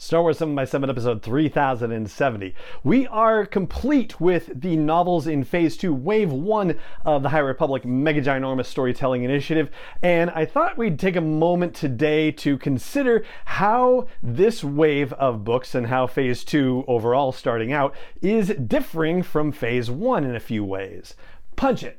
Star Wars 7 by 7 episode 3070. We are complete with the novels in phase 2, wave 1 of the High Republic Mega Ginormous Storytelling Initiative, and I thought we'd take a moment today to consider how this wave of books and how phase 2 overall starting out is differing from phase 1 in a few ways. Punch it!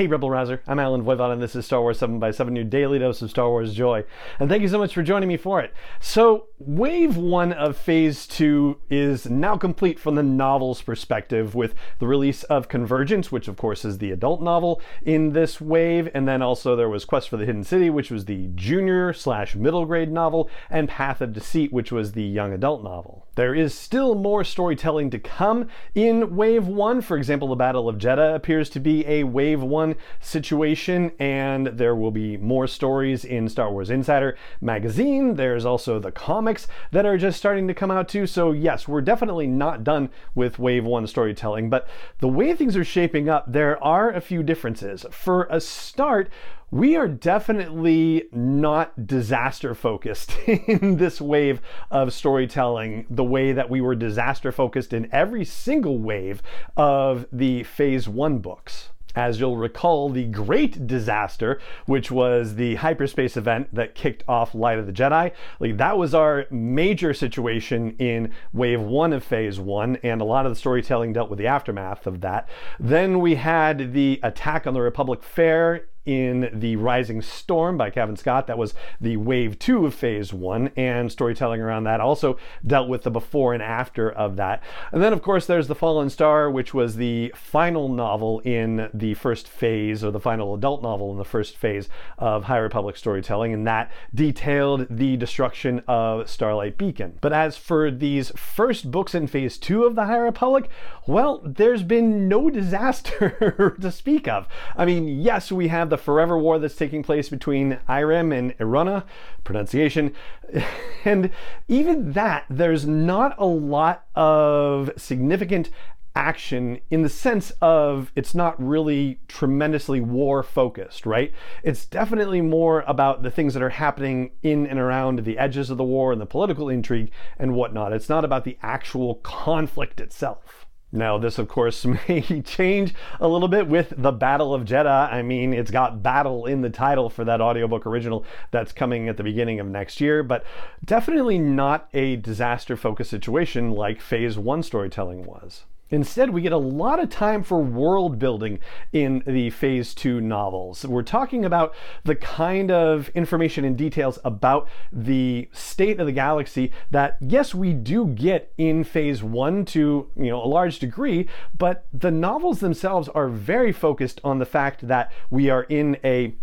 Hey, Rebel Rouser. I'm Allen Voivod, and this is Star Wars 7 by 7 your daily dose of Star Wars joy. And thank you so much for joining me for it. So, Wave 1 of Phase 2 is now complete from the novel's perspective with the release of Convergence, which of course is the adult novel in this wave, and then also there was Quest for the Hidden City, which was the junior slash middle grade novel, and Path of Deceit, which was the young adult novel. There is still more storytelling to come in Wave 1. For example, the Battle of Jedha appears to be a Wave 1 situation, and there will be more stories in Star Wars Insider magazine. There's also the comics that are just starting to come out too. So, yes, we're definitely not done with Wave 1 storytelling, but the way things are shaping up, there are a few differences. For a start, we are definitely not disaster focused in this wave of storytelling the way that we were disaster focused in every single wave of the phase one books as you'll recall, the Great Disaster, which was the hyperspace event that kicked off Light of the Jedi, like that was our major situation in Wave 1 of Phase 1, and a lot of the storytelling dealt with the aftermath of that. Then we had the attack on the Republic Fair in The Rising Storm by Cavan Scott. That was the wave two of phase one, and storytelling around that also dealt with the before and after of that. And then, of course, there's The Fallen Star, which was the final novel in the first phase, or the final adult novel in the first phase of High Republic storytelling, and that detailed the destruction of Starlight Beacon. But as for these first books in phase two of the High Republic, well, there's been no disaster to speak of. I mean, yes, we have the forever war that's taking place between Eiram and E'ronoh, pronunciation. And even that, there's not a lot of significant action in the sense of it's not really tremendously war focused, right? It's definitely more about the things that are happening in and around the edges of the war and the political intrigue and whatnot. It's not about the actual conflict itself. Now, this, of course, may change a little bit with the Battle of Jedha. I mean, it's got battle in the title for that audiobook original that's coming at the beginning of next year, but definitely not a disaster focused situation like Phase 1 storytelling was. Instead, we get a lot of time for world building in the Phase 2 novels. We're talking about the kind of information and details about the state of the galaxy that, yes, we do get in Phase 1 to you know, a large degree, but the novels themselves are very focused on the fact that we are in a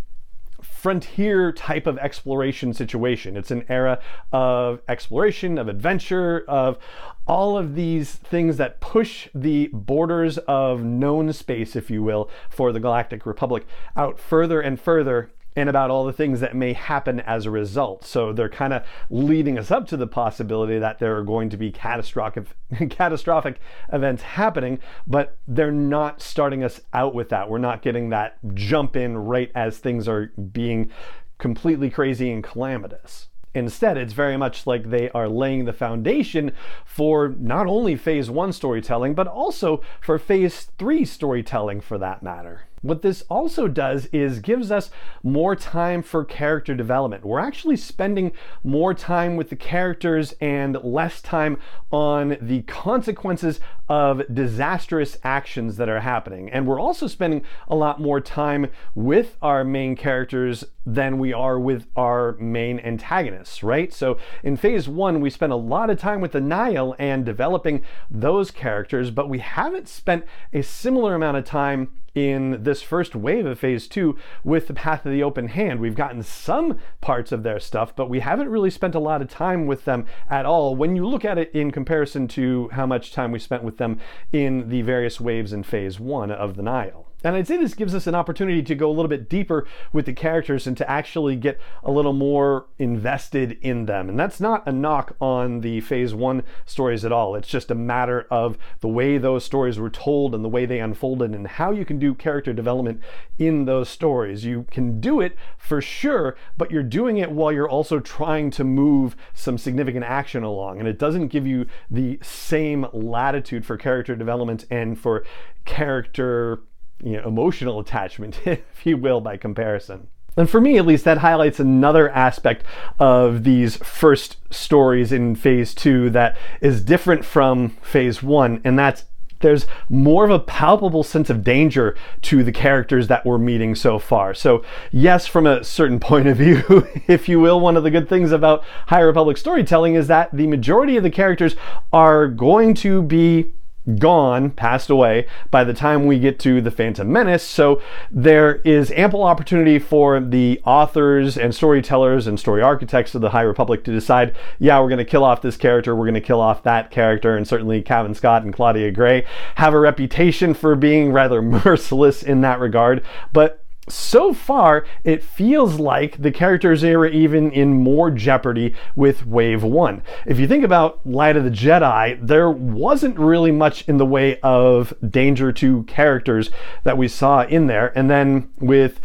frontier type of exploration situation. It's an era of exploration, of adventure, of all of these things that push the borders of known space, if you will, for the Galactic Republic out further and further and about all the things that may happen as a result. So they're kind of leading us up to the possibility that there are going to be catastrophic catastrophic events happening, but they're not starting us out with that. We're not getting that jump in right as things are being completely crazy and calamitous. Instead, it's very much like they are laying the foundation for not only phase one storytelling, but also for phase three storytelling for that matter. What this also does is gives us more time for character development. We're actually spending more time with the characters and less time on the consequences of disastrous actions that are happening. And we're also spending a lot more time with our main characters than we are with our main antagonists, right? So in phase one, we spent a lot of time with the Nihil and developing those characters, but we haven't spent a similar amount of time in this first wave of phase two with the Path of the Open Hand. We've gotten some parts of their stuff, but we haven't really spent a lot of time with them at all when you look at it in comparison to how much time we spent with them in the various waves in phase one of the Nihil. And I'd say this gives us an opportunity to go a little bit deeper with the characters and to actually get a little more invested in them. And that's not a knock on the phase one stories at all. It's just a matter of the way those stories were told and the way they unfolded and how you can do character development in those stories. You can do it for sure, but you're doing it while you're also trying to move some significant action along. And it doesn't give you the same latitude for character development and for character you know, emotional attachment, if you will, by comparison. And for me, at least, that highlights another aspect of these first stories in phase two that is different from phase one, and that's there's more of a palpable sense of danger to the characters that we're meeting so far. So, yes, from a certain point of view, if you will, one of the good things about High Republic storytelling is that the majority of the characters are going to be gone, passed away by the time we get to the Phantom Menace. So there is ample opportunity for the authors and storytellers and story architects of the High Republic to decide, yeah, we're going to kill off this character, we're going to kill off that character, and certainly Cavan Scott and Claudia Gray have a reputation for being rather merciless in that regard. But so far, it feels like the characters are even in more jeopardy with Wave 1. If you think about Light of the Jedi, there wasn't really much in the way of danger to characters that we saw in there. And then with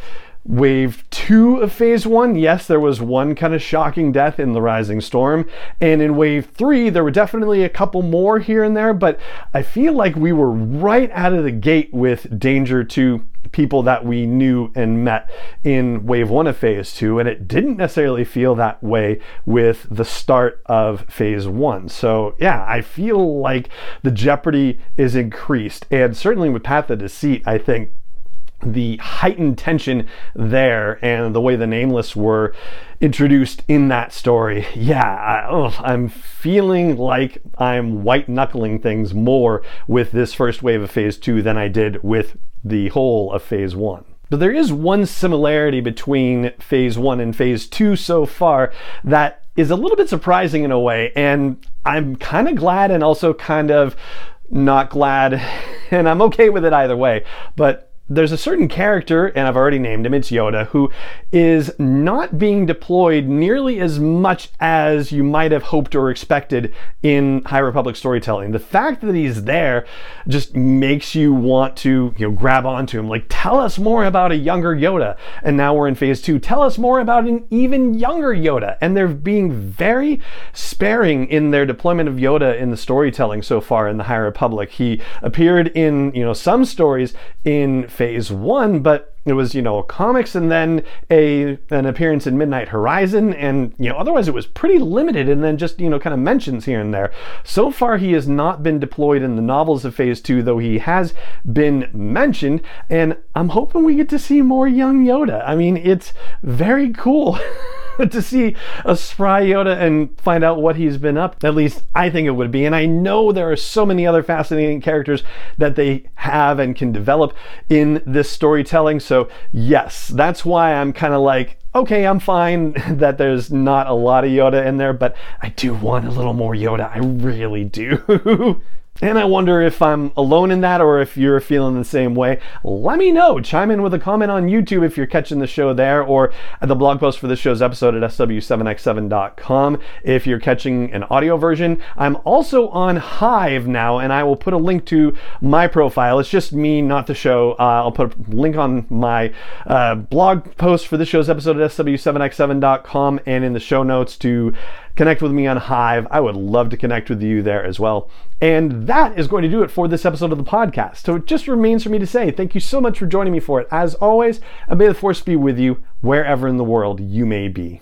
Wave two of phase one, yes, there was one kind of shocking death in the Rising Storm. And in wave three, there were definitely a couple more here and there, but I feel like we were right out of the gate with danger to people that we knew and met in wave one of phase two, and it didn't necessarily feel that way with the start of phase one. So, yeah, I feel like the jeopardy is increased, and certainly with Path of Deceit, I think the heightened tension there and the way the nameless were introduced in that story. Yeah I, am feeling like i'm white knuckling things more with this first wave of phase two than i did with the whole of phase one. But there is one similarity between phase one and phase two so far that is a little bit surprising in a way and i'm kind of glad and also kind of not glad and i'm okay with it either way. But there's a certain character, and I've already named him, it's Yoda, who is not being deployed nearly as much as you might have hoped or expected in High Republic storytelling. The fact that he's there just makes you want to, you know, grab onto him. Like, tell us more about a younger Yoda. And now we're in phase two. Tell us more about an even younger Yoda. And they're being very sparing in their deployment of Yoda in the storytelling so far in the High Republic. He appeared in, you know, some stories in phase one, but it was you know comics and then a an appearance in Midnight Horizon, and you know otherwise it was pretty limited, and then just you know kind of mentions here and there. So far, he has not been deployed in the novels of Phase Two, though he has been mentioned, and I'm hoping we get to see more young Yoda. I mean, it's very cool. to see a spry Yoda and find out what he's been up. At least I think it would be. And I know there are so many other fascinating characters that they have and can develop in this storytelling. So, yes, that's why I'm kind of like, okay, I'm fine that there's not a lot of Yoda in there, but I do want a little more Yoda. I really do. And I wonder if I'm alone in that or if you're feeling the same way. Let me know. Chime in with a comment on YouTube if you're catching the show there or at the blog post for this show's episode at sw7x7.com if you're catching an audio version. I'm also on Hive now and I will put a link to my profile. It's just me, not the show. Uh, I'll put a link on my uh, blog post for this show's episode at sw7x7.com and in the show notes to connect with me on Hive. I would love to connect with you there as well. And that is going to do it for this episode of the podcast. So it just remains for me to say thank you so much for joining me for it, as always, and may the force be with you wherever in the world you may be.